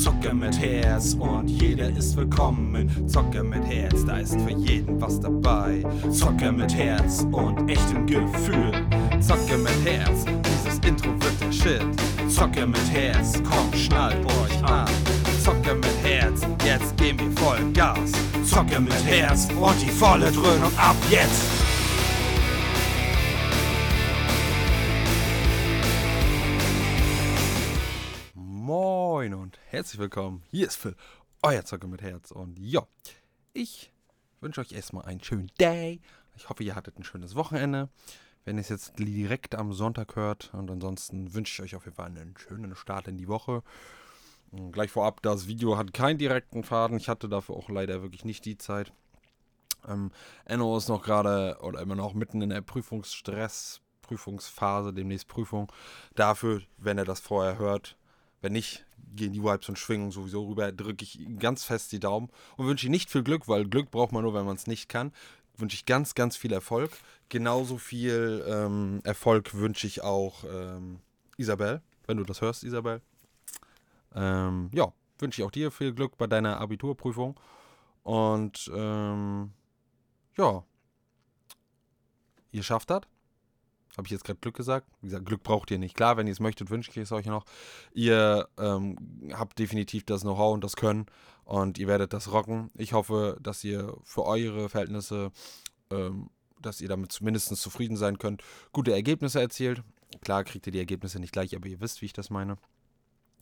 Zocke mit Herz und jeder ist willkommen. Zocke mit Herz, da ist für jeden was dabei. Zocke mit Herz und echtem Gefühl. Zocke mit Herz, dieses Intro wird der Shit. Zocke mit Herz, komm, schnallt euch an. Zocke mit Herz, jetzt geben wir voll Gas. Zocke mit Herz und die volle Dröhnung ab jetzt. Herzlich willkommen. Hier ist Phil, euer Zocker mit Herz. Und ja, ich wünsche euch erstmal einen schönen Day. Ich hoffe, ihr hattet ein schönes Wochenende. Wenn ihr es jetzt direkt am Sonntag hört. Und ansonsten wünsche ich euch auf jeden Fall einen schönen Start in die Woche. Und gleich vorab, das Video hat keinen direkten Faden. Ich hatte dafür auch leider wirklich nicht die Zeit. Ähm, Enno ist noch gerade oder immer noch mitten in der Prüfungsstress, Prüfungsphase, demnächst Prüfung. Dafür, wenn er das vorher hört, wenn nicht, gehen die Vibes und Schwingungen sowieso rüber, drücke ich ganz fest die Daumen und wünsche ihm nicht viel Glück, weil Glück braucht man nur, wenn man es nicht kann. Wünsche ich ganz, ganz viel Erfolg. Genauso viel ähm, Erfolg wünsche ich auch ähm, Isabel, wenn du das hörst, Isabel. Ähm, ja, wünsche ich auch dir viel Glück bei deiner Abiturprüfung. Und ähm, ja, ihr schafft das. Habe ich jetzt gerade Glück gesagt? Wie gesagt, Glück braucht ihr nicht. Klar, wenn ihr es möchtet, wünsche ich es euch noch. Ihr ähm, habt definitiv das Know-how und das Können und ihr werdet das rocken. Ich hoffe, dass ihr für eure Verhältnisse, ähm, dass ihr damit zumindest zufrieden sein könnt, gute Ergebnisse erzielt. Klar kriegt ihr die Ergebnisse nicht gleich, aber ihr wisst, wie ich das meine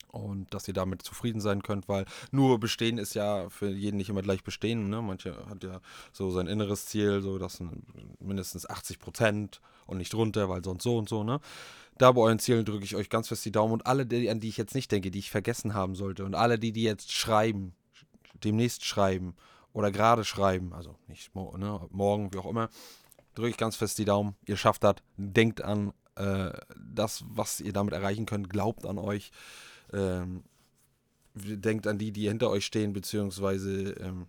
und dass ihr damit zufrieden sein könnt, weil nur bestehen ist ja für jeden nicht immer gleich bestehen. Ne? Manche hat ja so sein inneres Ziel, so dass mindestens 80 Prozent und nicht drunter, weil sonst so und so. Ne? Da bei euren Zielen drücke ich euch ganz fest die Daumen und alle, die, an die ich jetzt nicht denke, die ich vergessen haben sollte und alle, die, die jetzt schreiben, demnächst schreiben oder gerade schreiben, also nicht ne, morgen, wie auch immer, drücke ich ganz fest die Daumen. Ihr schafft das. Denkt an äh, das, was ihr damit erreichen könnt. Glaubt an euch. Ähm, denkt an die, die hinter euch stehen, beziehungsweise ähm,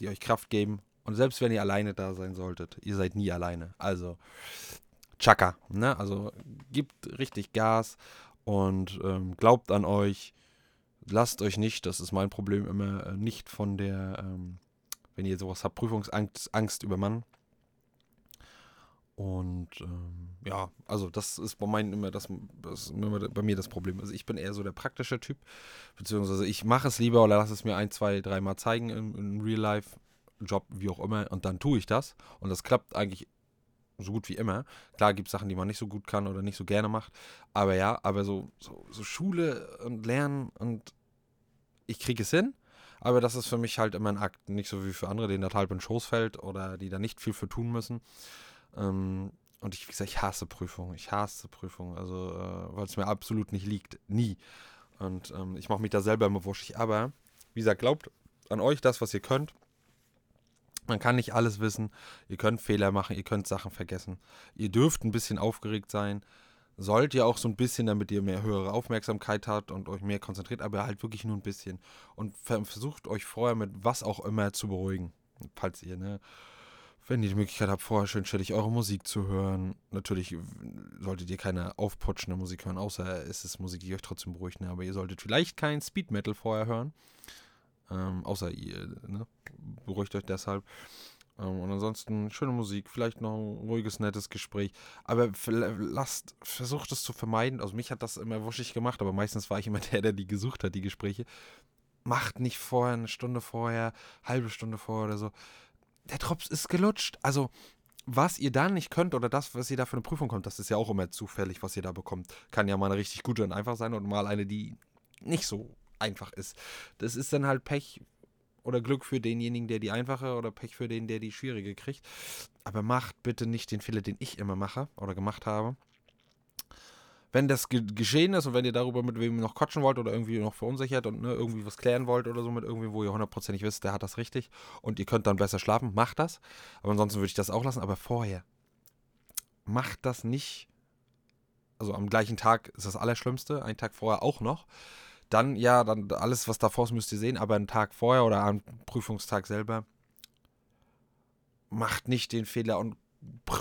die euch Kraft geben. Und selbst wenn ihr alleine da sein solltet, ihr seid nie alleine. Also, Chaka, ne? Also, gibt richtig Gas und ähm, glaubt an euch. Lasst euch nicht, das ist mein Problem immer, äh, nicht von der, ähm, wenn ihr sowas habt, Prüfungsangst Angst übermannen. Und ähm, ja, also das ist bei meinen immer das, das immer bei mir das Problem. Also ich bin eher so der praktische Typ, beziehungsweise ich mache es lieber oder lasse es mir ein, zwei, dreimal zeigen im, im Real Life, Job, wie auch immer, und dann tue ich das. Und das klappt eigentlich so gut wie immer. Klar gibt es Sachen, die man nicht so gut kann oder nicht so gerne macht. Aber ja, aber so, so, so Schule und Lernen und ich kriege es hin. Aber das ist für mich halt immer ein Akt, nicht so wie für andere, denen das halb in den Schoß fällt oder die da nicht viel für tun müssen. Ähm, und ich, wie gesagt, ich hasse Prüfungen. Ich hasse Prüfungen. Also, äh, weil es mir absolut nicht liegt. Nie. Und ähm, ich mache mich da selber immer wuschig. Aber, wie gesagt, glaubt an euch das, was ihr könnt. Man kann nicht alles wissen. Ihr könnt Fehler machen, ihr könnt Sachen vergessen. Ihr dürft ein bisschen aufgeregt sein. Sollt ihr auch so ein bisschen, damit ihr mehr höhere Aufmerksamkeit habt und euch mehr konzentriert, aber halt wirklich nur ein bisschen. Und versucht euch vorher mit was auch immer zu beruhigen. Falls ihr, ne? Wenn ihr die Möglichkeit habt, vorher schön chillig eure Musik zu hören. Natürlich solltet ihr keine aufputschende Musik hören, außer es ist Musik, die euch trotzdem beruhigt. Ne? Aber ihr solltet vielleicht kein Speed Metal vorher hören. Ähm, außer ihr ne? beruhigt euch deshalb. Ähm, und ansonsten schöne Musik, vielleicht noch ein ruhiges, nettes Gespräch. Aber lasst, versucht es zu vermeiden. Also mich hat das immer wuschig gemacht, aber meistens war ich immer der, der die gesucht hat, die Gespräche. Macht nicht vorher, eine Stunde vorher, halbe Stunde vorher oder so der Drops ist gelutscht. Also, was ihr da nicht könnt oder das, was ihr da für eine Prüfung kommt, das ist ja auch immer zufällig, was ihr da bekommt. Kann ja mal eine richtig gute und einfach sein und mal eine, die nicht so einfach ist. Das ist dann halt Pech oder Glück für denjenigen, der die einfache oder Pech für den, der die schwierige kriegt. Aber macht bitte nicht den Fehler, den ich immer mache oder gemacht habe wenn das ge geschehen ist und wenn ihr darüber mit wem noch quatschen wollt oder irgendwie noch verunsichert und ne, irgendwie was klären wollt oder so mit irgendwie, wo ihr hundertprozentig wisst, der hat das richtig und ihr könnt dann besser schlafen, macht das. Aber ansonsten würde ich das auch lassen. Aber vorher, macht das nicht. Also am gleichen Tag ist das Allerschlimmste, einen Tag vorher auch noch. Dann, ja, dann alles, was davor ist, müsst ihr sehen, aber einen Tag vorher oder am Prüfungstag selber, macht nicht den Fehler und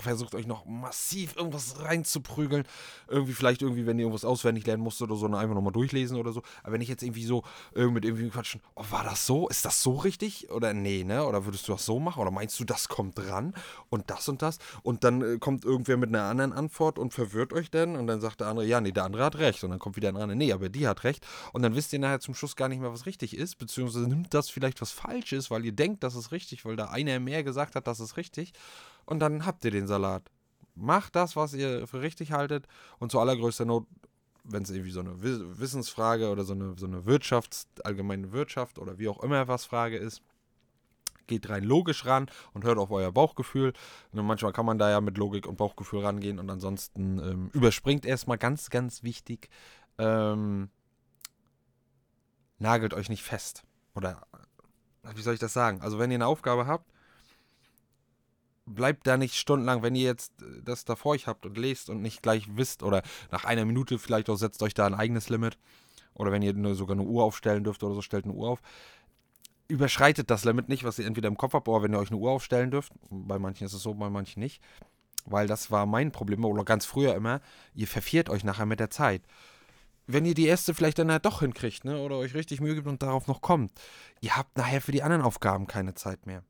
versucht euch noch massiv irgendwas reinzuprügeln. Irgendwie vielleicht irgendwie, wenn ihr irgendwas auswendig lernen musst oder so, dann einfach nochmal durchlesen oder so. Aber wenn ich jetzt irgendwie so äh, mit irgendwie quatschen, oh, war das so? Ist das so richtig? Oder nee, ne? Oder würdest du das so machen? Oder meinst du, das kommt dran? Und das und das? Und dann äh, kommt irgendwer mit einer anderen Antwort und verwirrt euch dann. Und dann sagt der andere, ja, nee, der andere hat recht. Und dann kommt wieder ein anderer, nee, aber die hat recht. Und dann wisst ihr nachher zum Schluss gar nicht mehr, was richtig ist. Beziehungsweise nimmt das vielleicht was falsch ist, weil ihr denkt, das ist richtig, weil da einer mehr gesagt hat, das ist richtig und dann habt ihr den Salat. Macht das, was ihr für richtig haltet und zu allergrößter Not, wenn es irgendwie so eine Wissensfrage oder so eine, so eine Wirtschafts-, allgemeine Wirtschaft oder wie auch immer was Frage ist, geht rein logisch ran und hört auf euer Bauchgefühl. Und manchmal kann man da ja mit Logik und Bauchgefühl rangehen und ansonsten ähm, überspringt erstmal ganz, ganz wichtig, ähm, nagelt euch nicht fest. Oder wie soll ich das sagen? Also wenn ihr eine Aufgabe habt, bleibt da nicht stundenlang, wenn ihr jetzt äh, das da vor euch habt und lest und nicht gleich wisst oder nach einer Minute vielleicht auch setzt euch da ein eigenes Limit oder wenn ihr nur sogar eine Uhr aufstellen dürft oder so, stellt eine Uhr auf. Überschreitet das Limit nicht, was ihr entweder im Kopf habt oder wenn ihr euch eine Uhr aufstellen dürft. Bei manchen ist es so, bei manchen nicht. Weil das war mein Problem oder ganz früher immer, ihr verfiert euch nachher mit der Zeit. Wenn ihr die erste vielleicht dann halt doch hinkriegt, ne, oder euch richtig Mühe gibt und darauf noch kommt, ihr habt nachher für die anderen Aufgaben keine Zeit mehr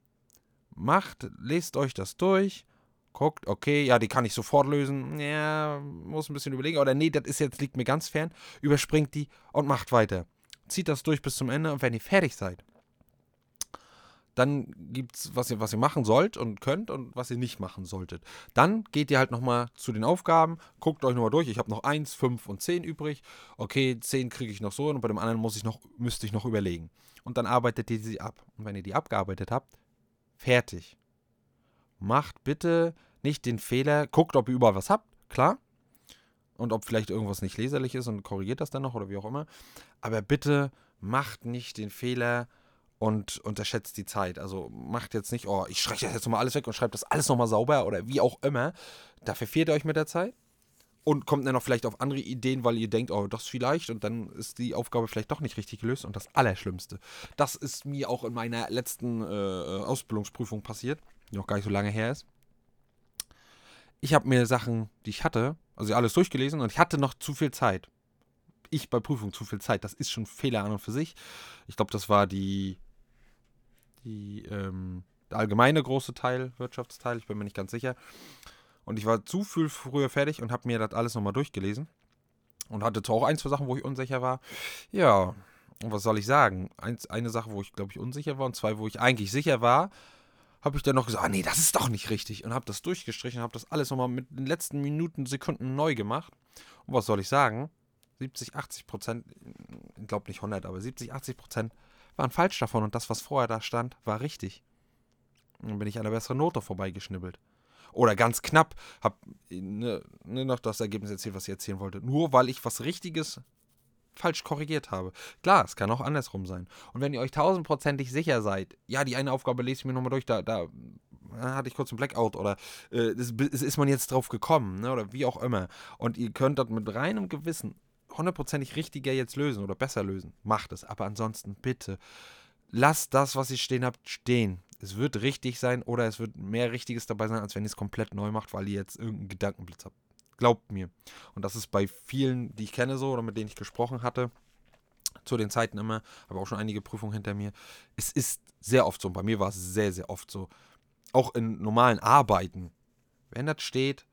macht, lest euch das durch, guckt, okay, ja, die kann ich sofort lösen, ja, muss ein bisschen überlegen, oder nee, das ist jetzt, liegt mir ganz fern, überspringt die und macht weiter. Zieht das durch bis zum Ende und wenn ihr fertig seid, dann gibt es, was ihr, was ihr machen sollt und könnt und was ihr nicht machen solltet. Dann geht ihr halt nochmal zu den Aufgaben, guckt euch nochmal durch. Ich habe noch 1, 5 und 10 übrig. Okay, 10 kriege ich noch so und bei dem anderen muss ich noch, müsste ich noch überlegen. Und dann arbeitet ihr sie ab. Und wenn ihr die abgearbeitet habt, Fertig. Macht bitte nicht den Fehler, guckt, ob ihr überall was habt, klar. Und ob vielleicht irgendwas nicht leserlich ist und korrigiert das dann noch oder wie auch immer. Aber bitte macht nicht den Fehler und unterschätzt die Zeit. Also macht jetzt nicht, oh, ich streiche das jetzt nochmal alles weg und schreibe das alles nochmal sauber oder wie auch immer. Da verfehlt ihr euch mit der Zeit und kommt dann noch vielleicht auf andere Ideen, weil ihr denkt, oh, das vielleicht und dann ist die Aufgabe vielleicht doch nicht richtig gelöst und das Allerschlimmste. Das ist mir auch in meiner letzten äh, Ausbildungsprüfung passiert, die noch gar nicht so lange her ist. Ich habe mir Sachen, die ich hatte, also alles durchgelesen und ich hatte noch zu viel Zeit. Ich bei Prüfung zu viel Zeit, das ist schon Fehler an und für sich. Ich glaube, das war die, die ähm, der allgemeine große Teil, Wirtschaftsteil, ich bin mir nicht ganz sicher. Und ich war zu viel früher fertig und habe mir das alles nochmal durchgelesen. Und hatte zwar auch ein, zwei Sachen, wo ich unsicher war. Ja, und was soll ich sagen? Eins, eine Sache, wo ich, glaube ich, unsicher war und zwei, wo ich eigentlich sicher war, habe ich dann noch gesagt, ah, nee, das ist doch nicht richtig. Und habe das durchgestrichen, habe das alles nochmal mit den letzten Minuten, Sekunden neu gemacht. Und was soll ich sagen? 70, 80 Prozent, ich glaube nicht 100, aber 70, 80 Prozent waren falsch davon. Und das, was vorher da stand, war richtig. Und dann bin ich an einer besseren Note vorbeigeschnibbelt oder ganz knapp, habe ne, ne, noch das Ergebnis erzählt, was ich erzählen wollte. Nur weil ich was Richtiges falsch korrigiert habe. Klar, es kann auch andersrum sein. Und wenn ihr euch tausendprozentig sicher seid, ja, die eine Aufgabe lese ich mir nochmal durch, da, da hatte ich kurz einen Blackout oder äh, ist man jetzt drauf gekommen, ne, oder wie auch immer. Und ihr könnt das mit reinem Gewissen hundertprozentig richtiger jetzt lösen oder besser lösen. Macht es. Aber ansonsten bitte lasst das, was ihr stehen habt, stehen es wird richtig sein oder es wird mehr Richtiges dabei sein, als wenn ihr es komplett neu macht, weil ihr jetzt irgendeinen Gedankenblitz habt. Glaubt mir. Und das ist bei vielen, die ich kenne so oder mit denen ich gesprochen hatte, zu den Zeiten immer, aber auch schon einige Prüfungen hinter mir. Es ist sehr oft so. Und bei mir war es sehr, sehr oft so. Auch in normalen Arbeiten. Wenn das steht,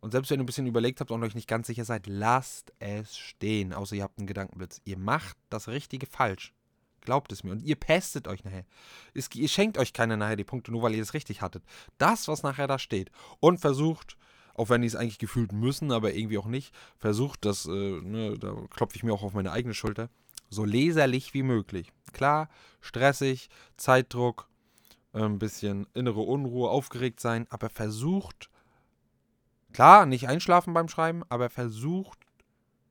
und selbst wenn ihr ein bisschen überlegt habt und euch nicht ganz sicher seid, lasst es stehen. Außer ihr habt einen Gedankenblitz. Ihr macht das Richtige falsch. Glaubt es mir. Und ihr pestet euch nachher. Es, ihr schenkt euch keine nachher die Punkte, nur weil ihr es richtig hattet. Das, was nachher da steht. Und versucht, auch wenn die es eigentlich gefühlt müssen, aber irgendwie auch nicht, versucht das, äh, ne, da klopfe ich mir auch auf meine eigene Schulter, so leserlich wie möglich. Klar, stressig, Zeitdruck, äh, ein bisschen innere Unruhe, aufgeregt sein, aber versucht, klar, nicht einschlafen beim Schreiben, aber versucht,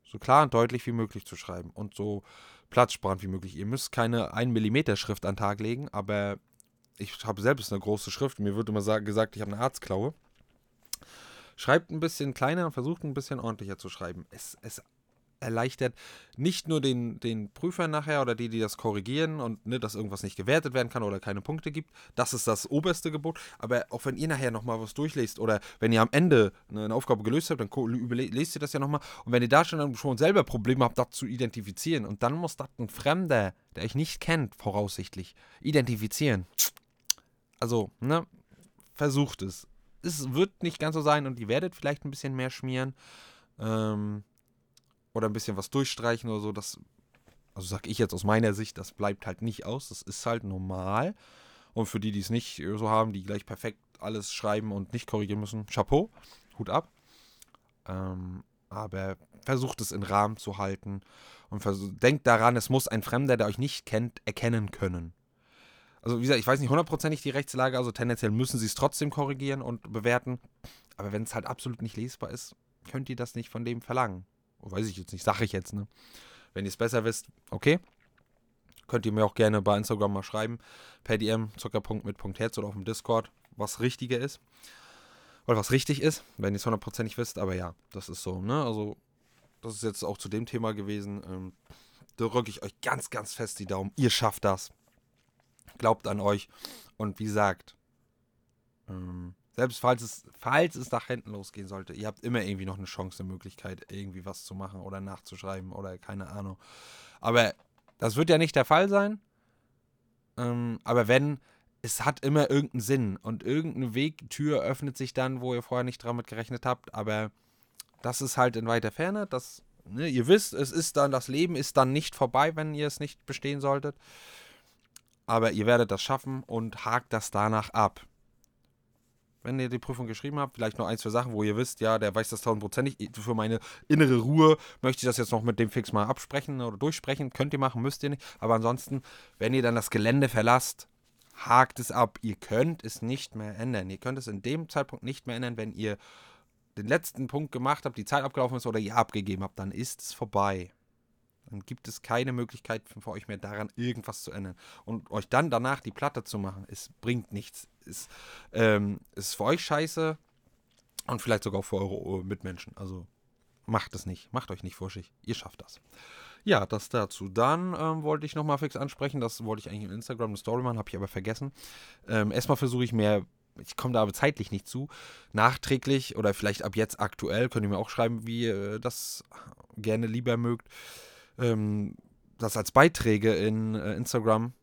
so klar und deutlich wie möglich zu schreiben und so platzsparend wie möglich. Ihr müsst keine 1 mm Schrift an den Tag legen, aber ich habe selbst eine große Schrift. Mir wird immer gesagt, ich habe eine Arztklaue. Schreibt ein bisschen kleiner und versucht ein bisschen ordentlicher zu schreiben. Es, es, erleichtert nicht nur den, den Prüfern nachher oder die, die das korrigieren und ne, dass irgendwas nicht gewertet werden kann oder keine Punkte gibt. Das ist das oberste Gebot. Aber auch wenn ihr nachher nochmal was durchlest oder wenn ihr am Ende eine Aufgabe gelöst habt, dann lest ihr das ja nochmal. Und wenn ihr da schon, schon selber Probleme habt, das zu identifizieren und dann muss das ein Fremder, der euch nicht kennt, voraussichtlich, identifizieren. Also, ne, versucht es. Es wird nicht ganz so sein und ihr werdet vielleicht ein bisschen mehr schmieren. Ähm, oder ein bisschen was durchstreichen oder so. Das, also sag ich jetzt aus meiner Sicht, das bleibt halt nicht aus. Das ist halt normal. Und für die, die es nicht so haben, die gleich perfekt alles schreiben und nicht korrigieren müssen, Chapeau, Hut ab. Ähm, aber versucht es in Rahmen zu halten und denkt daran, es muss ein Fremder, der euch nicht kennt, erkennen können. Also wie gesagt, ich weiß nicht hundertprozentig die Rechtslage, also tendenziell müssen sie es trotzdem korrigieren und bewerten. Aber wenn es halt absolut nicht lesbar ist, könnt ihr das nicht von dem verlangen. Weiß ich jetzt nicht, sage ich jetzt, ne? Wenn ihr es besser wisst, okay. Könnt ihr mir auch gerne bei Instagram mal schreiben. Per DM, Zuckerpunkt mit Punkt Herz oder auf dem Discord, was richtiger ist. Oder was richtig ist, wenn ihr es hundertprozentig wisst. Aber ja, das ist so, ne? Also, das ist jetzt auch zu dem Thema gewesen. Ähm, da rücke ich euch ganz, ganz fest die Daumen. Ihr schafft das. Glaubt an euch. Und wie gesagt, ähm, selbst falls es, falls es nach hinten losgehen sollte, ihr habt immer irgendwie noch eine Chance, eine Möglichkeit, irgendwie was zu machen oder nachzuschreiben oder keine Ahnung. Aber das wird ja nicht der Fall sein. Ähm, aber wenn, es hat immer irgendeinen Sinn und irgendeine Wegtür öffnet sich dann, wo ihr vorher nicht damit gerechnet habt. Aber das ist halt in weiter Ferne. Das, ne, ihr wisst, es ist dann, das Leben ist dann nicht vorbei, wenn ihr es nicht bestehen solltet. Aber ihr werdet das schaffen und hakt das danach ab wenn ihr die Prüfung geschrieben habt. Vielleicht noch ein, zwei Sachen, wo ihr wisst, ja, der weiß das tausendprozentig. Für meine innere Ruhe möchte ich das jetzt noch mit dem Fix mal absprechen oder durchsprechen. Könnt ihr machen, müsst ihr nicht. Aber ansonsten, wenn ihr dann das Gelände verlasst, hakt es ab. Ihr könnt es nicht mehr ändern. Ihr könnt es in dem Zeitpunkt nicht mehr ändern, wenn ihr den letzten Punkt gemacht habt, die Zeit abgelaufen ist oder ihr abgegeben habt. Dann ist es vorbei. Dann gibt es keine Möglichkeit für euch mehr daran, irgendwas zu ändern. Und euch dann danach die Platte zu machen, es bringt nichts. Es ähm, ist für euch scheiße und vielleicht sogar für eure Mitmenschen. Also macht es nicht. Macht euch nicht vorschig. Ihr schafft das. Ja, das dazu. Dann ähm, wollte ich nochmal fix ansprechen. Das wollte ich eigentlich im Instagram eine Story machen, habe ich aber vergessen. Ähm, erstmal versuche ich mehr ich komme da aber zeitlich nicht zu, nachträglich oder vielleicht ab jetzt aktuell, könnt ihr mir auch schreiben, wie ihr das gerne lieber mögt, ähm, das als Beiträge in äh, Instagram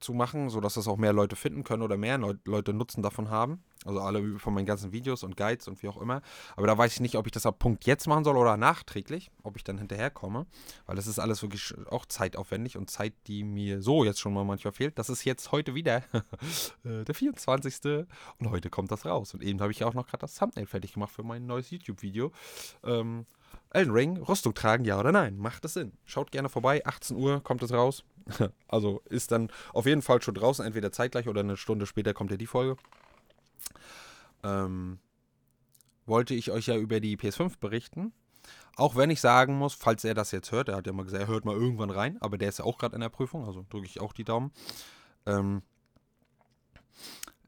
zu machen, sodass das auch mehr Leute finden können oder mehr Leute Nutzen davon haben. Also alle von meinen ganzen Videos und Guides und wie auch immer. Aber da weiß ich nicht, ob ich das ab Punkt jetzt machen soll oder nachträglich, ob ich dann hinterherkomme. Weil das ist alles wirklich auch zeitaufwendig und Zeit, die mir so jetzt schon mal manchmal fehlt. Das ist jetzt heute wieder äh, der 24. Und heute kommt das raus. Und eben habe ich auch noch gerade das Thumbnail fertig gemacht für mein neues YouTube-Video. Ähm, Elden Ring, Rüstung tragen, ja oder nein? Macht es Sinn? Schaut gerne vorbei, 18 Uhr kommt es raus. also ist dann auf jeden Fall schon draußen, entweder zeitgleich oder eine Stunde später kommt ja die Folge. Ähm, wollte ich euch ja über die PS5 berichten. Auch wenn ich sagen muss, falls er das jetzt hört, er hat ja mal gesagt, er hört mal irgendwann rein, aber der ist ja auch gerade in der Prüfung, also drücke ich auch die Daumen. Ähm,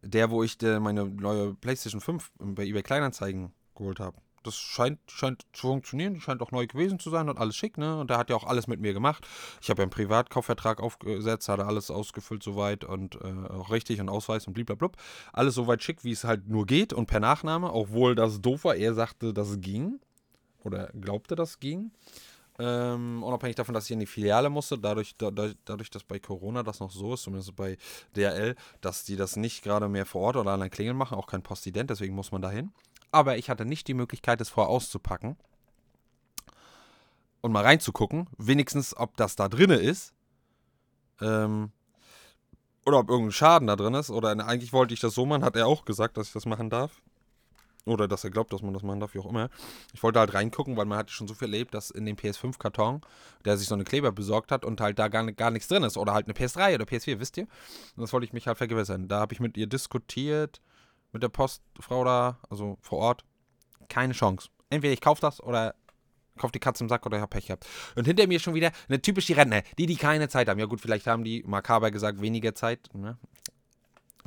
der, wo ich de, meine neue PlayStation 5 bei eBay Kleinanzeigen geholt habe, das scheint, scheint zu funktionieren. Scheint auch neu gewesen zu sein und alles schick, ne? Und der hat ja auch alles mit mir gemacht. Ich habe ja einen Privatkaufvertrag aufgesetzt, hatte alles ausgefüllt soweit und äh, auch richtig und Ausweis und blablabla. Alles soweit schick, wie es halt nur geht und per Nachname, obwohl das doof war. Er sagte, das ging. Oder glaubte, das ging. Ähm, unabhängig davon, dass ich in die Filiale musste, dadurch, da, dadurch, dass bei Corona das noch so ist, zumindest bei DRL, dass die das nicht gerade mehr vor Ort oder an der Klingel machen, auch kein Postident, deswegen muss man dahin aber ich hatte nicht die Möglichkeit, es vorher auszupacken und mal reinzugucken, wenigstens ob das da drinne ist. Ähm, oder ob irgendein Schaden da drin ist. Oder eigentlich wollte ich das so machen, hat er auch gesagt, dass ich das machen darf. Oder dass er glaubt, dass man das machen darf, wie auch immer. Ich wollte halt reingucken, weil man hatte schon so viel erlebt, dass in dem PS5-Karton, der sich so eine Kleber besorgt hat und halt da gar, gar nichts drin ist. Oder halt eine PS3 oder PS4, wisst ihr? Und das wollte ich mich halt vergewissern. Da habe ich mit ihr diskutiert mit der Postfrau da, also vor Ort, keine Chance. Entweder ich kaufe das oder kaufe die Katze im Sack oder ich habe Pech gehabt. Und hinter mir schon wieder eine typische Rentner, die, die keine Zeit haben. Ja gut, vielleicht haben die, makaber gesagt, weniger Zeit. Ne?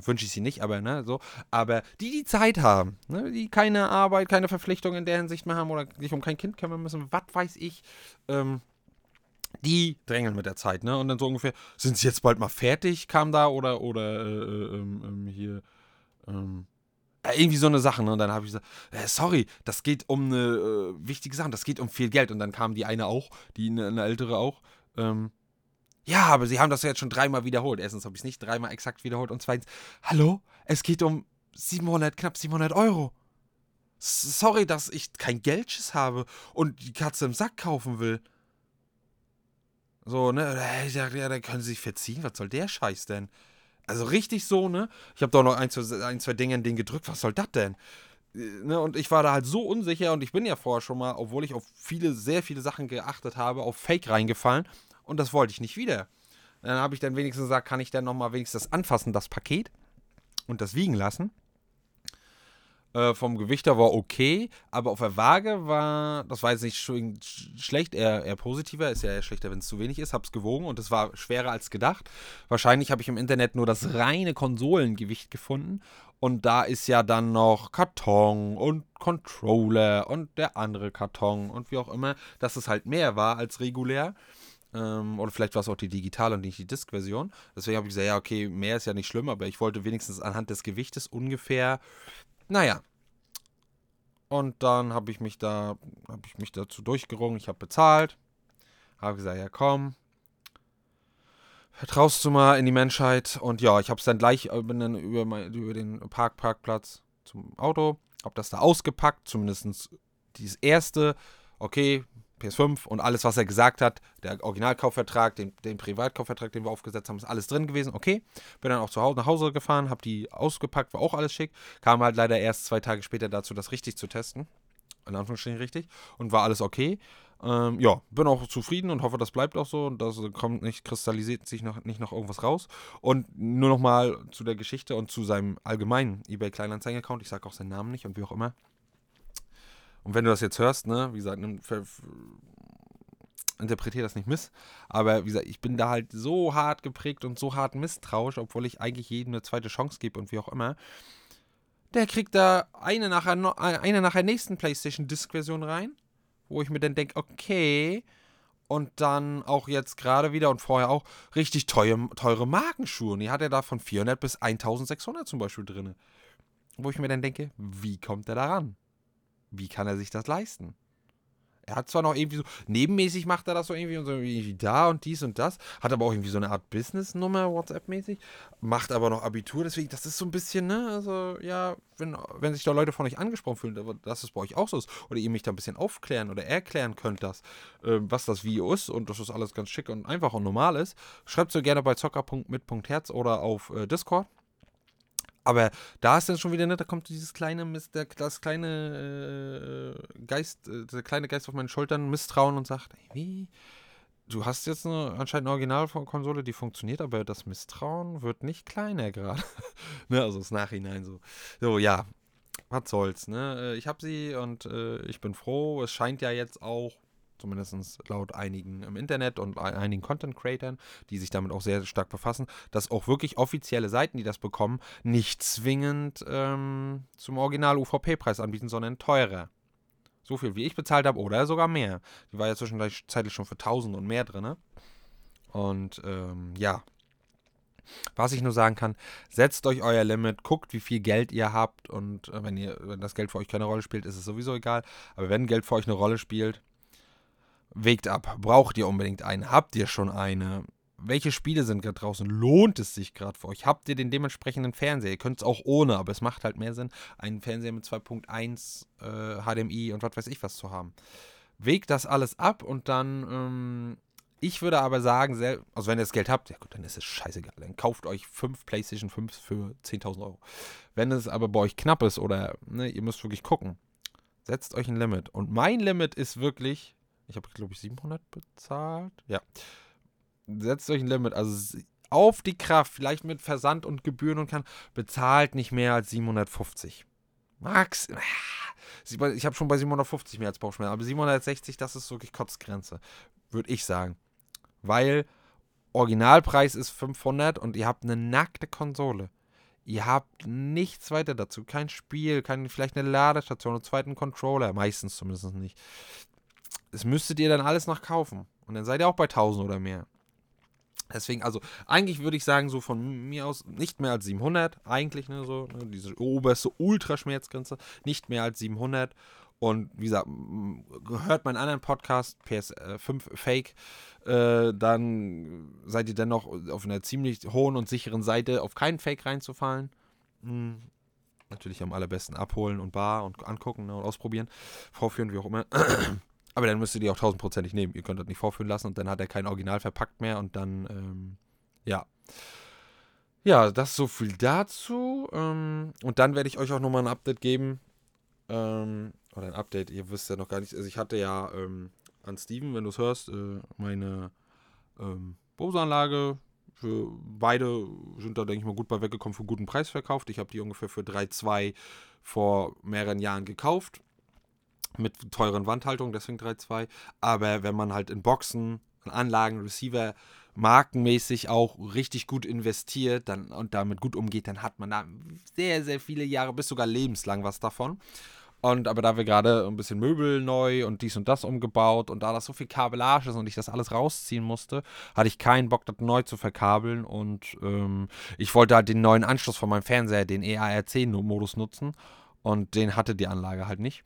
wünsche ich sie nicht, aber ne, so. Aber die, die Zeit haben, ne, die keine Arbeit, keine Verpflichtung in der Hinsicht mehr haben oder sich um kein Kind kümmern müssen, was weiß ich, ähm, die drängeln mit der Zeit, ne? Und dann so ungefähr, sind sie jetzt bald mal fertig, kam da oder, oder, äh, äh, ähm hier, ähm, irgendwie so eine Sache, ne? Und dann habe ich gesagt, äh, sorry, das geht um eine äh, wichtige Sache, das geht um viel Geld. Und dann kam die eine auch, die eine, eine ältere auch, ähm, ja, aber sie haben das ja jetzt schon dreimal wiederholt. Erstens habe ich es nicht dreimal exakt wiederholt und zweitens, hallo, es geht um 700, knapp 700 Euro. sorry, dass ich kein Geldschiss habe und die Katze im Sack kaufen will. So, ne? Ich dachte, ja, dann können sie sich verziehen. Was soll der Scheiß denn? Also richtig so, ne? Ich habe doch noch ein zwei, ein, zwei Dinge in den gedrückt. Was soll das denn? Äh, ne? Und ich war da halt so unsicher und ich bin ja vorher schon mal, obwohl ich auf viele, sehr viele Sachen geachtet habe, auf Fake reingefallen und das wollte ich nicht wieder. Dann habe ich dann wenigstens gesagt, kann ich dann nochmal wenigstens anfassen, das Paket und das wiegen lassen. Äh, vom Gewicht her war okay, aber auf der Waage war, das war jetzt nicht schlecht, eher, eher positiver, ist ja eher schlechter, wenn es zu wenig ist, habe es gewogen und es war schwerer als gedacht. Wahrscheinlich habe ich im Internet nur das reine Konsolengewicht gefunden und da ist ja dann noch Karton und Controller und der andere Karton und wie auch immer, dass es halt mehr war als regulär. Ähm, oder vielleicht war es auch die digitale und nicht die Disk-Version. Deswegen habe ich gesagt, ja, okay, mehr ist ja nicht schlimm, aber ich wollte wenigstens anhand des Gewichtes ungefähr, naja. Und dann habe ich mich da, habe ich mich dazu durchgerungen, ich habe bezahlt, habe gesagt, ja komm, vertraust du mal in die Menschheit. Und ja, ich habe es dann gleich bin dann über, mein, über den Park, Parkplatz zum Auto, habe das da ausgepackt, zumindest dieses erste, okay, PS5 und alles, was er gesagt hat, der Originalkaufvertrag, den, den Privatkaufvertrag, den wir aufgesetzt haben, ist alles drin gewesen. Okay, bin dann auch zu Hause nach Hause gefahren, habe die ausgepackt, war auch alles schick. Kam halt leider erst zwei Tage später dazu, das richtig zu testen. In Anführungsstrichen richtig. Und war alles okay. Ähm, ja, bin auch zufrieden und hoffe, das bleibt auch so und das kommt nicht, kristallisiert sich noch, nicht noch irgendwas raus. Und nur nochmal zu der Geschichte und zu seinem allgemeinen eBay Kleinanzeigen-Account. Ich sage auch seinen Namen nicht und wie auch immer. Und wenn du das jetzt hörst, ne, wie gesagt, interpretiere das nicht miss, aber wie gesagt, ich bin da halt so hart geprägt und so hart misstrauisch, obwohl ich eigentlich jedem eine zweite Chance gebe und wie auch immer. Der kriegt da eine nach der, eine nach der nächsten PlayStation Disc-Version rein, wo ich mir dann denke, okay, und dann auch jetzt gerade wieder und vorher auch richtig teure, teure Markenschuhe. Und die hat er da von 400 bis 1600 zum Beispiel drin. Wo ich mir dann denke, wie kommt er da ran? Wie kann er sich das leisten? Er hat zwar noch irgendwie so, nebenmäßig macht er das so irgendwie und so irgendwie da und dies und das, hat aber auch irgendwie so eine Art Business-Nummer, WhatsApp-mäßig, macht aber noch Abitur, deswegen, das ist so ein bisschen, ne, also, ja, wenn, wenn sich da Leute von euch angesprochen fühlen, dass es bei euch auch so ist, oder ihr mich da ein bisschen aufklären oder erklären könnt, das, äh, was das Video ist und dass das alles ganz schick und einfach und normal ist, schreibt so gerne bei zocker.mit.herz oder auf äh, Discord. Aber da ist dann schon wieder, ne, da kommt dieses kleine, der, das kleine äh, Geist, äh, der kleine Geist auf meinen Schultern, Misstrauen und sagt, ey, wie? Du hast jetzt eine, anscheinend eine Originalkonsole, die funktioniert, aber das Misstrauen wird nicht kleiner gerade. ne, also das Nachhinein so. So, ja, was soll's, ne? Äh, ich habe sie und äh, ich bin froh. Es scheint ja jetzt auch zumindest laut einigen im Internet und einigen Content-Creatern, die sich damit auch sehr stark befassen, dass auch wirklich offizielle Seiten, die das bekommen, nicht zwingend ähm, zum Original-UVP-Preis anbieten, sondern teurer. So viel wie ich bezahlt habe oder sogar mehr. Die war ja zwischenzeitlich schon für 1000 und mehr drin. Und ähm, ja, was ich nur sagen kann, setzt euch euer Limit, guckt, wie viel Geld ihr habt und äh, wenn ihr, wenn das Geld für euch keine Rolle spielt, ist es sowieso egal. Aber wenn Geld für euch eine Rolle spielt, Wägt ab, braucht ihr unbedingt eine? Habt ihr schon eine? Welche Spiele sind gerade draußen? Lohnt es sich gerade für euch? Habt ihr den dementsprechenden Fernseher? Ihr könnt es auch ohne, aber es macht halt mehr Sinn, einen Fernseher mit 2.1 äh, HDMI und was weiß ich was zu haben. Wägt das alles ab und dann, ähm, ich würde aber sagen, also wenn ihr das Geld habt, ja gut, dann ist es scheißegal. Dann kauft euch 5 PlayStation 5 für 10.000 Euro. Wenn es aber bei euch knapp ist oder ne, ihr müsst wirklich gucken, setzt euch ein Limit. Und mein Limit ist wirklich ich habe, glaube ich, 700 bezahlt. Ja. Setzt euch ein Limit. Also auf die Kraft, vielleicht mit Versand und Gebühren und kann, bezahlt nicht mehr als 750. Max. Ich habe schon bei 750 mehr als Bauchschmerzen. Aber 760, das ist wirklich Kotzgrenze. Würde ich sagen. Weil Originalpreis ist 500 und ihr habt eine nackte Konsole. Ihr habt nichts weiter dazu. Kein Spiel, kein, vielleicht eine Ladestation, einen zweiten Controller. Meistens zumindest nicht. Das müsstet ihr dann alles noch kaufen. Und dann seid ihr auch bei 1000 oder mehr. Deswegen, also eigentlich würde ich sagen, so von mir aus nicht mehr als 700, eigentlich, ne, so, ne, diese oberste Ultraschmerzgrenze, nicht mehr als 700. Und wie gesagt, hört meinen anderen Podcast, PS5 Fake, äh, dann seid ihr dennoch auf einer ziemlich hohen und sicheren Seite, auf keinen Fake reinzufallen. Hm. Natürlich am allerbesten abholen und bar und angucken ne, und ausprobieren, vorführen, wie auch immer. Aber dann müsst ihr die auch tausendprozentig nehmen. Ihr könnt das nicht vorführen lassen und dann hat er kein Original verpackt mehr und dann, ähm, ja. Ja, das so viel dazu. Ähm, und dann werde ich euch auch nochmal ein Update geben. Ähm, oder ein Update, ihr wisst ja noch gar nicht. Also ich hatte ja ähm, an Steven, wenn du es hörst, äh, meine ähm, Bose-Anlage. Für beide sind da, denke ich mal, gut bei weggekommen, für einen guten Preis verkauft. Ich habe die ungefähr für 3,2 vor mehreren Jahren gekauft. Mit teuren Wandhaltungen, deswegen 3,2. Aber wenn man halt in Boxen, in Anlagen, Receiver markenmäßig auch richtig gut investiert dann, und damit gut umgeht, dann hat man da sehr, sehr viele Jahre, bis sogar lebenslang was davon. Und aber da wir gerade ein bisschen Möbel neu und dies und das umgebaut und da das so viel Kabellage ist und ich das alles rausziehen musste, hatte ich keinen Bock, das neu zu verkabeln. Und ähm, ich wollte halt den neuen Anschluss von meinem Fernseher, den EARC-Modus nutzen. Und den hatte die Anlage halt nicht.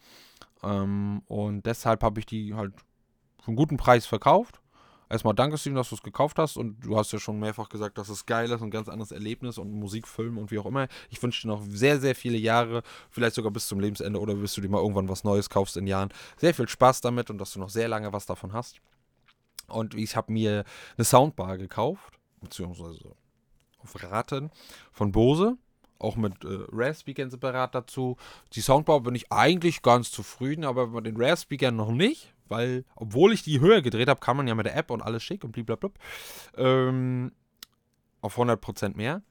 Ähm, und deshalb habe ich die halt für einen guten Preis verkauft erstmal danke Steven, dass du es gekauft hast und du hast ja schon mehrfach gesagt, dass es geil ist und ein ganz anderes Erlebnis und Musikfilm und wie auch immer. Ich wünsche dir noch sehr, sehr viele Jahre, vielleicht sogar bis zum Lebensende oder bis du dir mal irgendwann was Neues kaufst in Jahren. Sehr viel Spaß damit und dass du noch sehr lange was davon hast. Und ich habe mir eine Soundbar gekauft, beziehungsweise auf Raten von Bose auch mit äh, Rare-Speakern separat dazu. Die Soundbar bin ich eigentlich ganz zufrieden, aber mit den Rare-Speakern noch nicht, weil, obwohl ich die höher gedreht habe, kann man ja mit der App und alles schick und blablabla. Ähm, auf 100% mehr.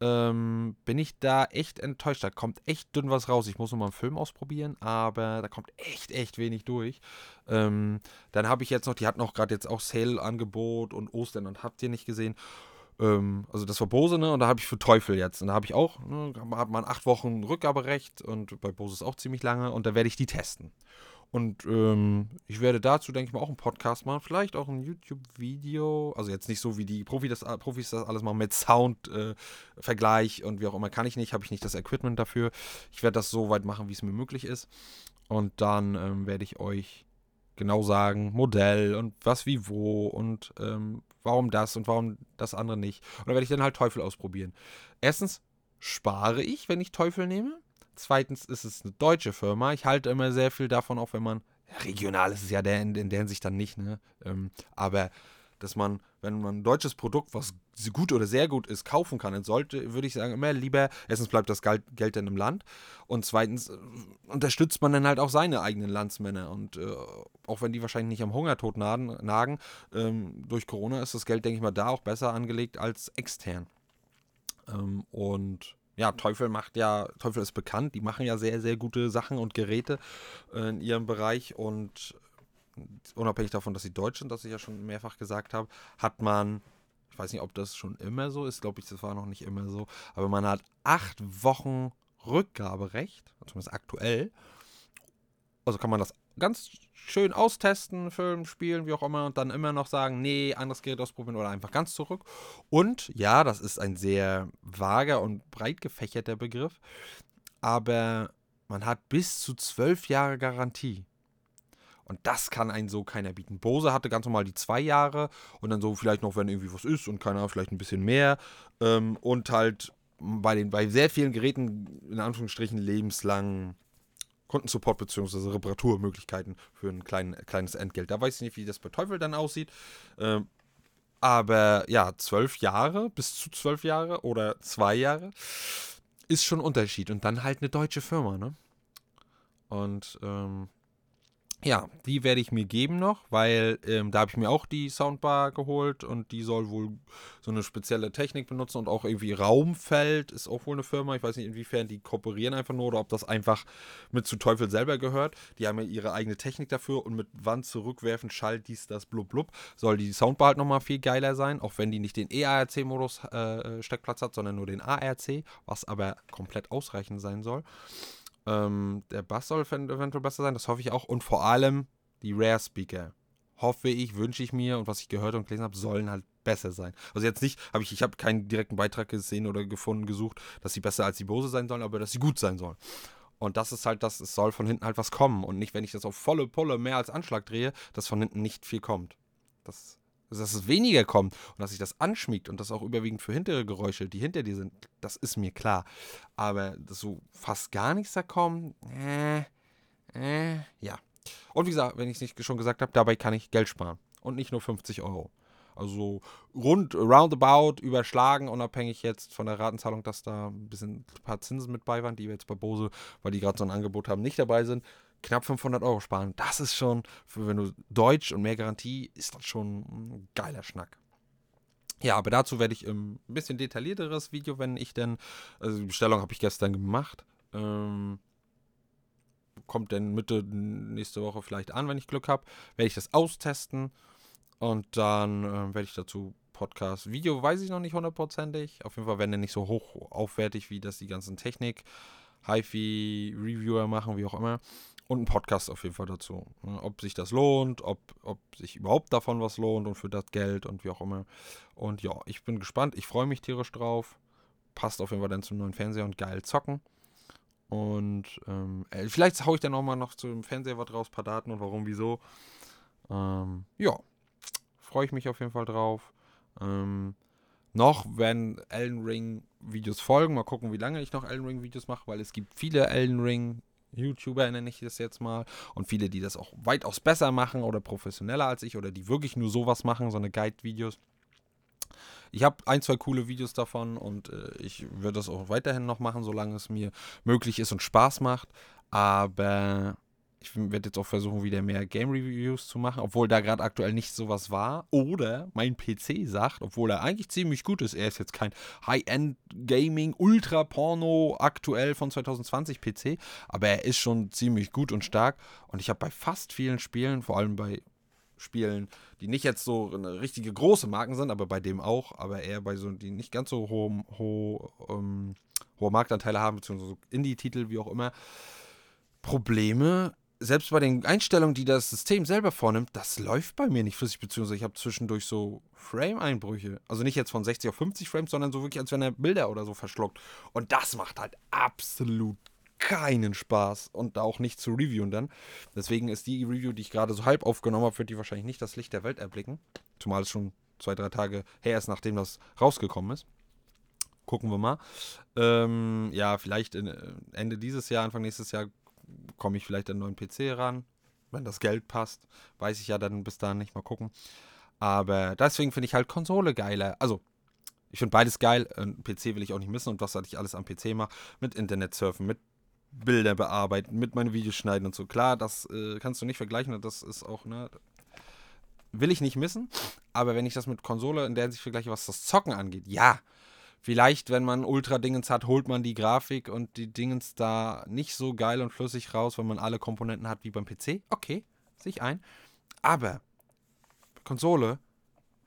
Ähm, bin ich da echt enttäuscht. Da kommt echt dünn was raus. Ich muss noch mal einen Film ausprobieren, aber da kommt echt, echt wenig durch. Ähm, dann habe ich jetzt noch, die hatten auch gerade jetzt auch Sale-Angebot und Ostern und habt ihr nicht gesehen. Ähm, also das war Bose, ne? Und da habe ich für Teufel jetzt. Und da habe ich auch, ne, hat man acht Wochen Rückgaberecht und bei Bose ist auch ziemlich lange und da werde ich die testen. Und ähm, ich werde dazu, denke ich mal, auch einen Podcast machen, vielleicht auch ein YouTube-Video. Also jetzt nicht so wie die Profi das, Profis das alles machen mit Sound-Vergleich äh, und wie auch immer kann ich nicht, habe ich nicht das Equipment dafür. Ich werde das so weit machen, wie es mir möglich ist. Und dann ähm, werde ich euch genau sagen, Modell und was wie wo und ähm, warum das und warum das andere nicht. Und dann werde ich dann halt Teufel ausprobieren. Erstens spare ich, wenn ich Teufel nehme. Zweitens ist es eine deutsche Firma. Ich halte immer sehr viel davon, auch wenn man, regional ist es ja der, in, in der Hinsicht dann nicht, ne? Ähm, aber dass man, wenn man ein deutsches Produkt, was gut oder sehr gut ist, kaufen kann, dann sollte, würde ich sagen, immer lieber, erstens bleibt das Geld, dann im Land und zweitens äh, unterstützt man dann halt auch seine eigenen Landsmänner und äh, auch wenn die wahrscheinlich nicht am Hungertod nagen, nagen ähm, durch Corona ist das Geld, denke ich mal, da auch besser angelegt als extern. Ähm, und ja, Teufel macht ja, Teufel ist bekannt, die machen ja sehr, sehr gute Sachen und Geräte äh, in ihrem Bereich und unabhängig davon, dass sie deutsch sind, das ich ja schon mehrfach gesagt habe, hat man, ich weiß nicht, ob das schon immer so ist, glaube ich, das war noch nicht immer so, aber man hat acht Wochen Rückgaberecht, zumindest aktuell. Also kann man das ganz schön austesten, filmen, spielen, wie auch immer, und dann immer noch sagen, nee, anderes Gerät ausprobieren oder einfach ganz zurück. Und ja, das ist ein sehr vager und breit gefächerter Begriff, aber man hat bis zu zwölf Jahre Garantie. Und das kann einen so keiner bieten. Bose hatte ganz normal die zwei Jahre und dann so vielleicht noch, wenn irgendwie was ist und keiner vielleicht ein bisschen mehr. Ähm, und halt bei, den, bei sehr vielen Geräten in Anführungsstrichen lebenslang Kundensupport bzw. Reparaturmöglichkeiten für ein klein, kleines Entgelt. Da weiß ich nicht, wie das bei Teufel dann aussieht. Ähm, aber ja, zwölf Jahre, bis zu zwölf Jahre oder zwei Jahre ist schon ein Unterschied. Und dann halt eine deutsche Firma, ne? Und ähm, Ja, die werde ich mir geben noch, weil ähm, da habe ich mir auch die Soundbar geholt und die soll wohl so eine spezielle Technik benutzen und auch irgendwie Raumfeld ist auch wohl eine Firma. Ich weiß nicht, inwiefern die kooperieren einfach nur oder ob das einfach mit zu Teufel selber gehört. Die haben ja ihre eigene Technik dafür und mit Wand zurückwerfen, Schall, dies, das, blub, blub, soll die Soundbar halt nochmal viel geiler sein, auch wenn die nicht den EARC-Modus äh, Steckplatz hat, sondern nur den ARC, was aber komplett ausreichend sein soll. Ähm, der Bass soll eventuell besser sein, das hoffe ich auch. Und vor allem die Rare Speaker. Hoffe ich, wünsche ich mir und was ich gehört und gelesen habe, sollen halt besser sein. Also jetzt nicht, habe ich, ich habe keinen direkten Beitrag gesehen oder gefunden, gesucht, dass sie besser als die Bose sein sollen, aber dass sie gut sein sollen. Und das ist halt das, es soll von hinten halt was kommen und nicht, wenn ich das auf volle Pulle mehr als Anschlag drehe, dass von hinten nicht viel kommt. Das also, dass es weniger kommt und dass sich das anschmiegt und das auch überwiegend für hintere Geräusche, die hinter dir sind, das ist mir klar. Aber dass so fast gar nichts da kommt, äh, äh, ja. Und wie gesagt, wenn ich es nicht schon gesagt habe, dabei kann ich Geld sparen. Und nicht nur 50 Euro. Also rund, roundabout, überschlagen, unabhängig jetzt von der Ratenzahlung, dass da ein bisschen ein paar Zinsen mit bei waren, die wir jetzt bei Bose, weil die gerade so ein Angebot haben, nicht dabei sind knapp 500 Euro sparen. Das ist schon, für wenn du Deutsch und mehr Garantie, ist das schon ein geiler Schnack. Ja, aber dazu werde ich ähm, ein bisschen detaillierteres Video, wenn ich denn, also die Bestellung habe ich gestern gemacht. Ähm, kommt dann Mitte nächste Woche vielleicht an, wenn ich Glück habe. Werde ich das austesten und dann äh, werde ich dazu Podcast. Video weiß ich noch nicht hundertprozentig. Auf jeden Fall werden die nicht so hoch aufwertig, wie das die ganzen Technik, HiFi-Reviewer machen, wie auch immer und ein Podcast auf jeden Fall dazu. Ne? Ob sich das lohnt, ob, ob sich überhaupt davon was lohnt und für das Geld und wie auch immer. Und ja, ich bin gespannt. Ich freue mich tierisch drauf. Passt auf jeden Fall dann zum neuen Fernseher und geil zocken. Und ähm, äh, vielleicht haue ich dann auch mal noch zum Fernseher was raus, paar Daten und warum, wieso. Ähm, ja, freue ich mich auf jeden Fall drauf. Ähm, noch werden Elden Ring Videos folgen. Mal gucken, wie lange ich noch Elden Ring Videos mache, weil es gibt viele Elden Ring YouTuber nenne ich das jetzt mal. Und viele, die das auch weitaus besser machen oder professioneller als ich oder die wirklich nur sowas machen, so eine Guide-Videos. Ich habe ein, zwei coole Videos davon und äh, ich würde das auch weiterhin noch machen, solange es mir möglich ist und Spaß macht. Aber ich werde jetzt auch versuchen, wieder mehr Game Reviews zu machen, obwohl da gerade aktuell nicht sowas war. Oder mein PC sagt, obwohl er eigentlich ziemlich gut ist, er ist jetzt kein High-End Gaming Ultra Porno aktuell von 2020 PC, aber er ist schon ziemlich gut und stark. Und ich habe bei fast vielen Spielen, vor allem bei Spielen, die nicht jetzt so eine richtige große Marken sind, aber bei dem auch, aber eher bei so, die nicht ganz so hohe, hohe, ähm, hohe Marktanteile haben, beziehungsweise Indie-Titel, wie auch immer, Probleme selbst bei den Einstellungen, die das System selber vornimmt, das läuft bei mir nicht flüssig, beziehungsweise ich habe zwischendurch so Frame-Einbrüche. Also nicht jetzt von 60 auf 50 Frames, sondern so wirklich, als wenn er Bilder oder so verschluckt. Und das macht halt absolut keinen Spaß und auch nicht zu reviewen dann. Deswegen ist die Review, die ich gerade so halb aufgenommen habe, wird die wahrscheinlich nicht das Licht der Welt erblicken. Zumal es schon zwei, drei Tage her ist, nachdem das rausgekommen ist. Gucken wir mal. Ähm, ja, vielleicht äh, Ende dieses Jahr, Anfang nächstes Jahr komme ich vielleicht an einen neuen PC ran. Wenn das Geld passt, weiß ich ja dann bis dahin nicht mal gucken. Aber deswegen finde ich halt Konsole geiler. Also, ich finde beides geil. Ein PC will ich auch nicht missen und was ich alles am PC mache. Mit Internet surfen, mit Bilder bearbeiten, mit meinen Videos schneiden und so. Klar, das äh, kannst du nicht vergleichen und das ist auch, ne, will ich nicht missen. Aber wenn ich das mit Konsole in der Hinsicht vergleiche, was das Zocken angeht, ja, Vielleicht, wenn man Ultra-Dingens hat, holt man die Grafik und die Dingens da nicht so geil und flüssig raus, wenn man alle Komponenten hat wie beim PC. Okay, sich ein. Aber Konsole,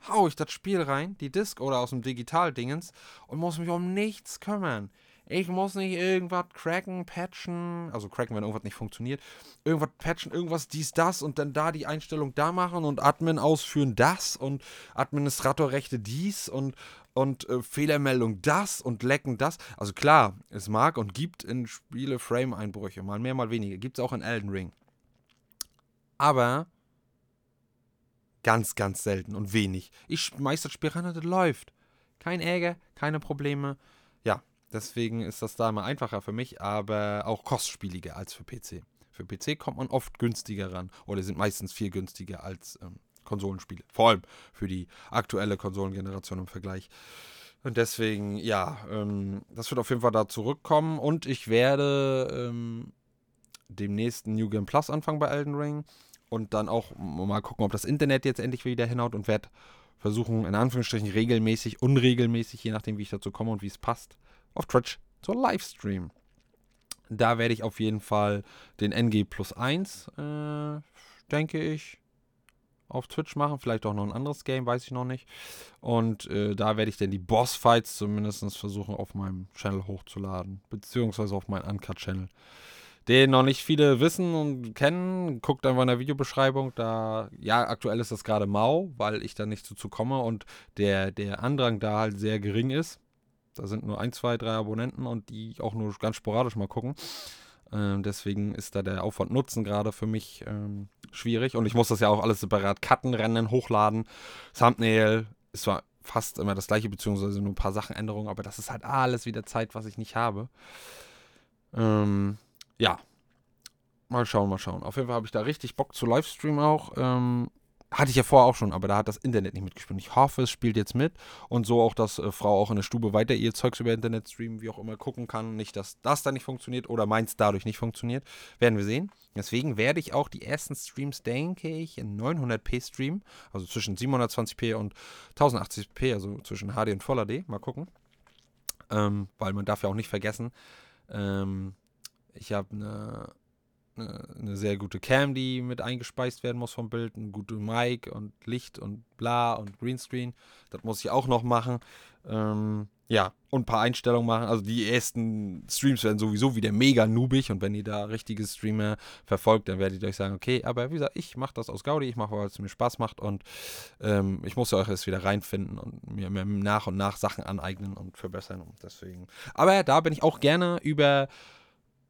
hau ich das Spiel rein, die Disk oder aus dem Digital-Dingens und muss mich um nichts kümmern. Ich muss nicht irgendwas cracken, patchen, also cracken, wenn irgendwas nicht funktioniert. Irgendwas patchen, irgendwas dies, das und dann da die Einstellung da machen und Admin ausführen das und Administratorrechte dies und, und äh, Fehlermeldung das und Lecken das. Also klar, es mag und gibt in Spiele Frame-Einbrüche, mal mehr, mal weniger. Gibt es auch in Elden Ring. Aber ganz, ganz selten und wenig. Ich schmeiß das Spiel rein und das läuft. Kein Ärger, keine Probleme. Ja, deswegen ist das da immer einfacher für mich, aber auch kostspieliger als für PC. Für PC kommt man oft günstiger ran oder sind meistens viel günstiger als ähm, Konsolenspiele. Vor allem für die aktuelle Konsolengeneration im Vergleich. Und deswegen, ja, ähm, das wird auf jeden Fall da zurückkommen und ich werde ähm, demnächst New Game Plus anfangen bei Elden Ring und dann auch mal gucken, ob das Internet jetzt endlich wieder hinhaut und werde versuchen, in Anführungsstrichen regelmäßig, unregelmäßig, je nachdem, wie ich dazu komme und wie es passt, auf Twitch zu Livestream. Da werde ich auf jeden Fall den NG Plus 1, äh, denke ich, auf Twitch machen. Vielleicht auch noch ein anderes Game, weiß ich noch nicht. Und äh, da werde ich dann die Bossfights zumindest versuchen, auf meinem Channel hochzuladen. Beziehungsweise auf meinen Uncut-Channel. Den noch nicht viele wissen und kennen, guckt einfach in der Videobeschreibung. Da, ja, aktuell ist das gerade mau, weil ich da nicht dazu komme und der, der Andrang da halt sehr gering ist. Da sind nur ein, zwei, drei Abonnenten und die auch nur ganz sporadisch mal gucken. Ähm, deswegen ist da der Aufwand-Nutzen gerade für mich ähm, schwierig. Und ich muss das ja auch alles separat cutten, rennen, hochladen. Thumbnail ist zwar fast immer das gleiche, beziehungsweise nur ein paar Sachenänderungen, aber das ist halt alles wieder Zeit, was ich nicht habe. Ähm, ja. Mal schauen, mal schauen. Auf jeden Fall habe ich da richtig Bock zu Livestream auch. Ähm, hatte ich ja vorher auch schon, aber da hat das Internet nicht mitgespielt. Ich hoffe, es spielt jetzt mit und so auch, dass äh, Frau auch in der Stube weiter ihr Zeugs über Internet streamen, wie auch immer, gucken kann. Nicht, dass das da nicht funktioniert oder meins dadurch nicht funktioniert. Werden wir sehen. Deswegen werde ich auch die ersten Streams, denke ich, in 900p streamen. Also zwischen 720p und 1080p, also zwischen HD und Full HD. Mal gucken. Ähm, weil man darf ja auch nicht vergessen, ähm, ich habe eine eine, sehr gute Cam, die mit eingespeist werden muss vom Bild, ein gutes Mic und Licht und bla und Greenscreen. Das muss ich auch noch machen. Ähm, ja, und ein paar Einstellungen machen. Also die ersten Streams werden sowieso wieder mega noobig und wenn ihr da richtige Streamer verfolgt, dann werdet ihr euch sagen, okay, aber wie gesagt, ich mache das aus Gaudi, ich mache, weil es mir Spaß macht und ähm, ich muss ja auch erst wieder reinfinden und mir, mir nach und nach Sachen aneignen und verbessern und deswegen. Aber da bin ich auch gerne über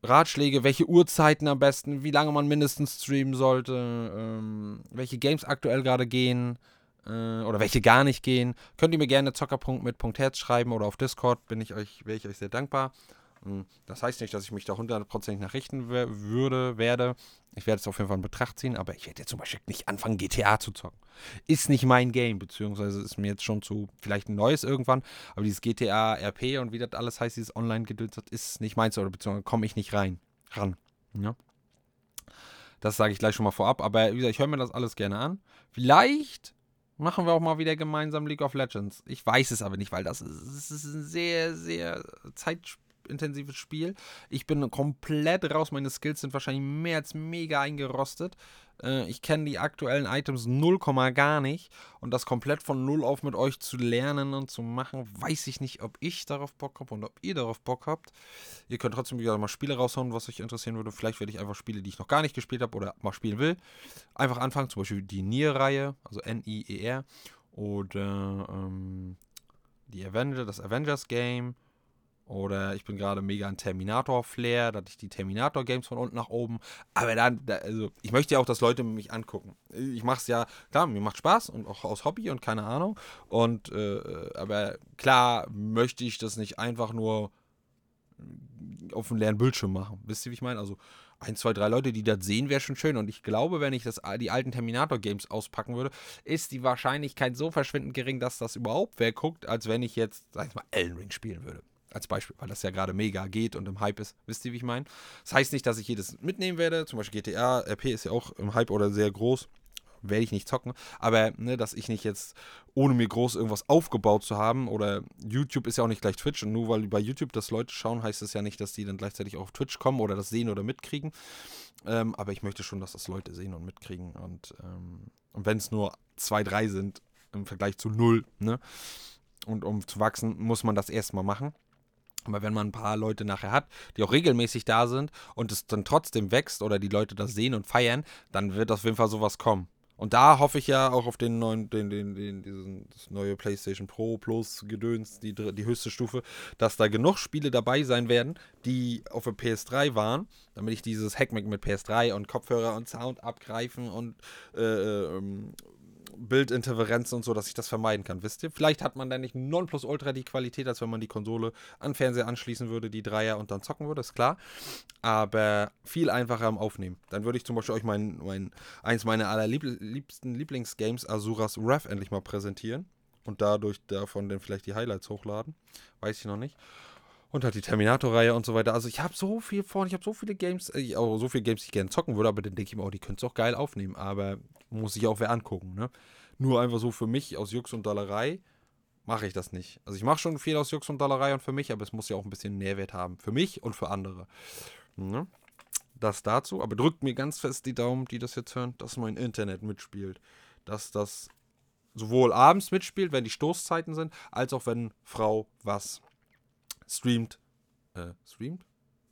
Ratschläge, welche Uhrzeiten am besten, wie lange man mindestens streamen sollte, ähm, welche Games aktuell gerade gehen äh, oder welche gar nicht gehen, könnt ihr mir gerne Zockerpunkt mit Punkt Herz schreiben oder auf Discord, bin ich euch, wäre ich euch sehr dankbar. Hm, das heißt nicht, dass ich mich da hundertprozentig nachrichten würde, werde. Ich werde es auf jeden Fall in Betracht ziehen, aber ich werde jetzt zum Beispiel nicht anfangen, GTA zu zocken. Ist nicht mein Game, beziehungsweise ist mir jetzt schon zu vielleicht ein neues irgendwann, aber dieses GTA RP und wie das alles heißt, dieses Online-Gedöns, ist nicht meins, oder beziehungsweise komme ich nicht rein, ran. Ja? Das sage ich gleich schon mal vorab, aber wie gesagt, ich höre mir das alles gerne an. Vielleicht machen wir auch mal wieder gemeinsam League of Legends. Ich weiß es aber nicht, weil das ist, ist ein sehr, sehr zeitspiel intensives Spiel. Ich bin komplett raus. Meine Skills sind wahrscheinlich mehr als mega eingerostet. Äh, ich kenne die aktuellen Items 0, gar nicht. Und das komplett von null auf mit euch zu lernen und zu machen, weiß ich nicht, ob ich darauf Bock habe und ob ihr darauf Bock habt. Ihr könnt trotzdem wieder mal Spiele raushauen, was euch interessieren würde. Vielleicht werde ich einfach Spiele, die ich noch gar nicht gespielt habe oder mal spielen will, einfach anfangen. Zum Beispiel die Nier-Reihe, also N-I-E-R. Oder ähm, die Avenger, das Avengers-Game oder ich bin gerade mega ein Terminator-Flair, da hatte ich die Terminator-Games von unten nach oben. Aber dann, da, also ich möchte ja auch, dass Leute mich angucken. Ich mache es ja, klar, mir macht Spaß und auch aus Hobby und keine Ahnung. Und äh, aber klar möchte ich das nicht einfach nur auf einem leeren Bildschirm machen. Wisst ihr, wie ich meine? Also ein, zwei, drei Leute, die das sehen, wäre schon schön. Und ich glaube, wenn ich das, die alten Terminator-Games auspacken würde, ist die Wahrscheinlichkeit so verschwindend gering, dass das überhaupt wer guckt, als wenn ich jetzt, sag ich mal, Elden Ring spielen würde. Als Beispiel, weil das ja gerade mega geht und im Hype ist. Wisst ihr, wie ich meine? Das heißt nicht, dass ich jedes mitnehmen werde. Zum Beispiel GTA, RP ist ja auch im Hype oder sehr groß. Werde ich nicht zocken. Aber, ne, dass ich nicht jetzt, ohne mir groß irgendwas aufgebaut zu haben, oder YouTube ist ja auch nicht gleich Twitch. Und nur weil bei YouTube das Leute schauen, heißt das ja nicht, dass die dann gleichzeitig auch auf Twitch kommen oder das sehen oder mitkriegen. Ähm, aber ich möchte schon, dass das Leute sehen und mitkriegen. Und, ähm, und wenn es nur zwei, drei sind, im Vergleich zu null, ne? Und um zu wachsen, muss man das erstmal machen. Aber wenn man ein paar Leute nachher hat, die auch regelmäßig da sind und es dann trotzdem wächst oder die Leute das sehen und feiern, dann wird auf jeden Fall sowas kommen. Und da hoffe ich ja auch auf den neuen, den, den, den, diesen, das neue PlayStation Pro Plus Gedöns, die, die höchste Stufe, dass da genug Spiele dabei sein werden, die auf der PS3 waren, damit ich dieses Hackmack mit PS3 und Kopfhörer und Sound abgreifen und äh, ähm, Bildinterferenzen und so, dass ich das vermeiden kann, wisst ihr? Vielleicht hat man dann nicht Nonplusultra die Qualität, als wenn man die Konsole an Fernseher anschließen würde, die Dreier und dann zocken würde, ist klar. Aber viel einfacher im Aufnehmen. Dann würde ich zum Beispiel euch mein, mein eins meiner allerliebsten Lieblingsgames, Azuras Wrath, endlich mal präsentieren und dadurch davon dann vielleicht die Highlights hochladen. Weiß ich noch nicht. Und halt die Terminator-Reihe und so weiter. Also ich habe so viel vor, ich habe so viele Games, äh, auch so viele Games, die ich gerne zocken würde, aber dann denke ich mir, oh, die könntest du auch geil aufnehmen. Aber muss ich auch wer angucken, ne? Nur einfach so für mich aus Jux und Dollerei mache ich das nicht. Also ich mache schon viel aus Jux und Dollerei und für mich, aber es muss ja auch ein bisschen Nährwert haben. Für mich und für andere. Ne? Das dazu. Aber drückt mir ganz fest die Daumen, die das jetzt hören, dass mein Internet mitspielt. Dass das sowohl abends mitspielt, wenn die Stoßzeiten sind, als auch wenn Frau was streamt. Äh, streamt?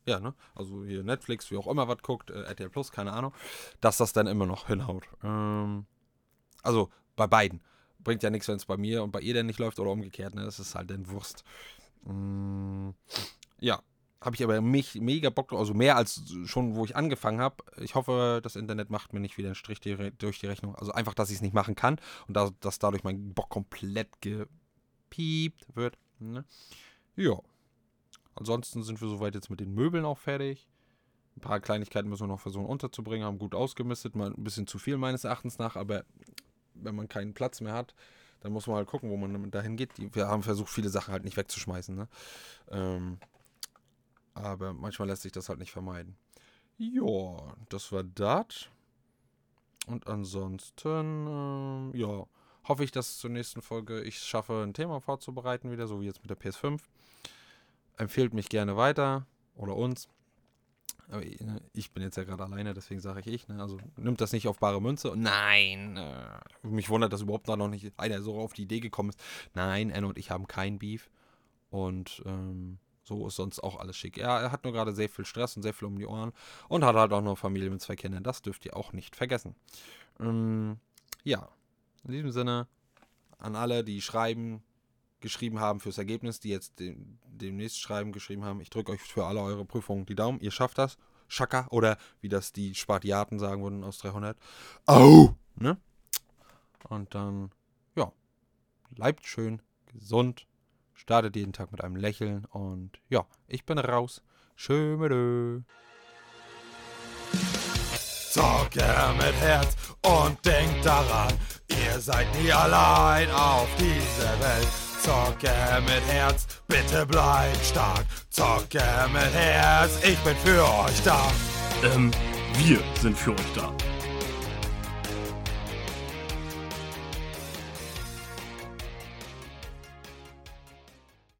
Ja, ne? Also hier Netflix, wie auch immer was guckt, äh, RTL Plus, keine Ahnung. Dass das dann immer noch hinhaut. Ähm, also bei beiden. Bringt ja nichts, wenn es bei mir und bei ihr dann nicht läuft oder umgekehrt, ne? Das ist halt dann Wurst. Mm, ja, habe ich aber mich mega Bock also mehr als schon, wo ich angefangen habe. Ich hoffe, das Internet macht mir nicht wieder einen Strich durch die Rechnung. Also einfach, dass ich es nicht machen kann und da, dass dadurch mein Bock komplett gepiept wird. Ne? Ja. Ansonsten sind wir soweit jetzt mit den Möbeln auch fertig. Ein paar Kleinigkeiten müssen wir noch versuchen unterzubringen, haben gut ausgemistet, mal ein bisschen zu viel meines Erachtens nach, aber wenn man keinen Platz mehr hat, dann muss man halt gucken, wo man dahin geht. Wir haben versucht, viele Sachen halt nicht wegzuschmeißen. Ne? Ähm, aber manchmal lässt sich das halt nicht vermeiden. Ja, das war das. Und ansonsten, äh, ja, hoffe ich, dass zur nächsten Folge ich schaffe, ein Thema vorzubereiten, wieder, so wie jetzt mit der PS5. Empfehlt mich gerne weiter oder uns. Aber ne, ich bin jetzt ja gerade alleine, deswegen sage ich ich. Ne? Also nimmt das nicht auf bare Münze. Nein, äh, mich wundert, dass überhaupt noch nicht einer so auf die Idee gekommen ist. Nein, Anne und ich haben kein Beef. Und ähm, so ist sonst auch alles schick. Er, er hat nur gerade sehr viel Stress und sehr viel um die Ohren und hat halt auch noch Familie mit zwei Kindern. Das dürft ihr auch nicht vergessen. Ähm, ja, in diesem Sinne an alle, die schreiben, geschrieben haben fürs Ergebnis, die jetzt dem, demnächst schreiben, geschrieben haben. Ich drücke euch für alle eure Prüfungen die Daumen. Ihr schafft das. Schaka oder wie das die Spartiaten sagen würden aus 300. Au! Ne? Und dann, ja, bleibt schön gesund, startet jeden Tag mit einem Lächeln und ja, ich bin raus. Schömerö. Zocke mit Herz und denkt daran, ihr seid nie allein auf dieser Welt. Zocke mit Herz, bitte bleibt stark. Zocke mit Herz, ich bin für euch da. Ähm, wir sind für euch da.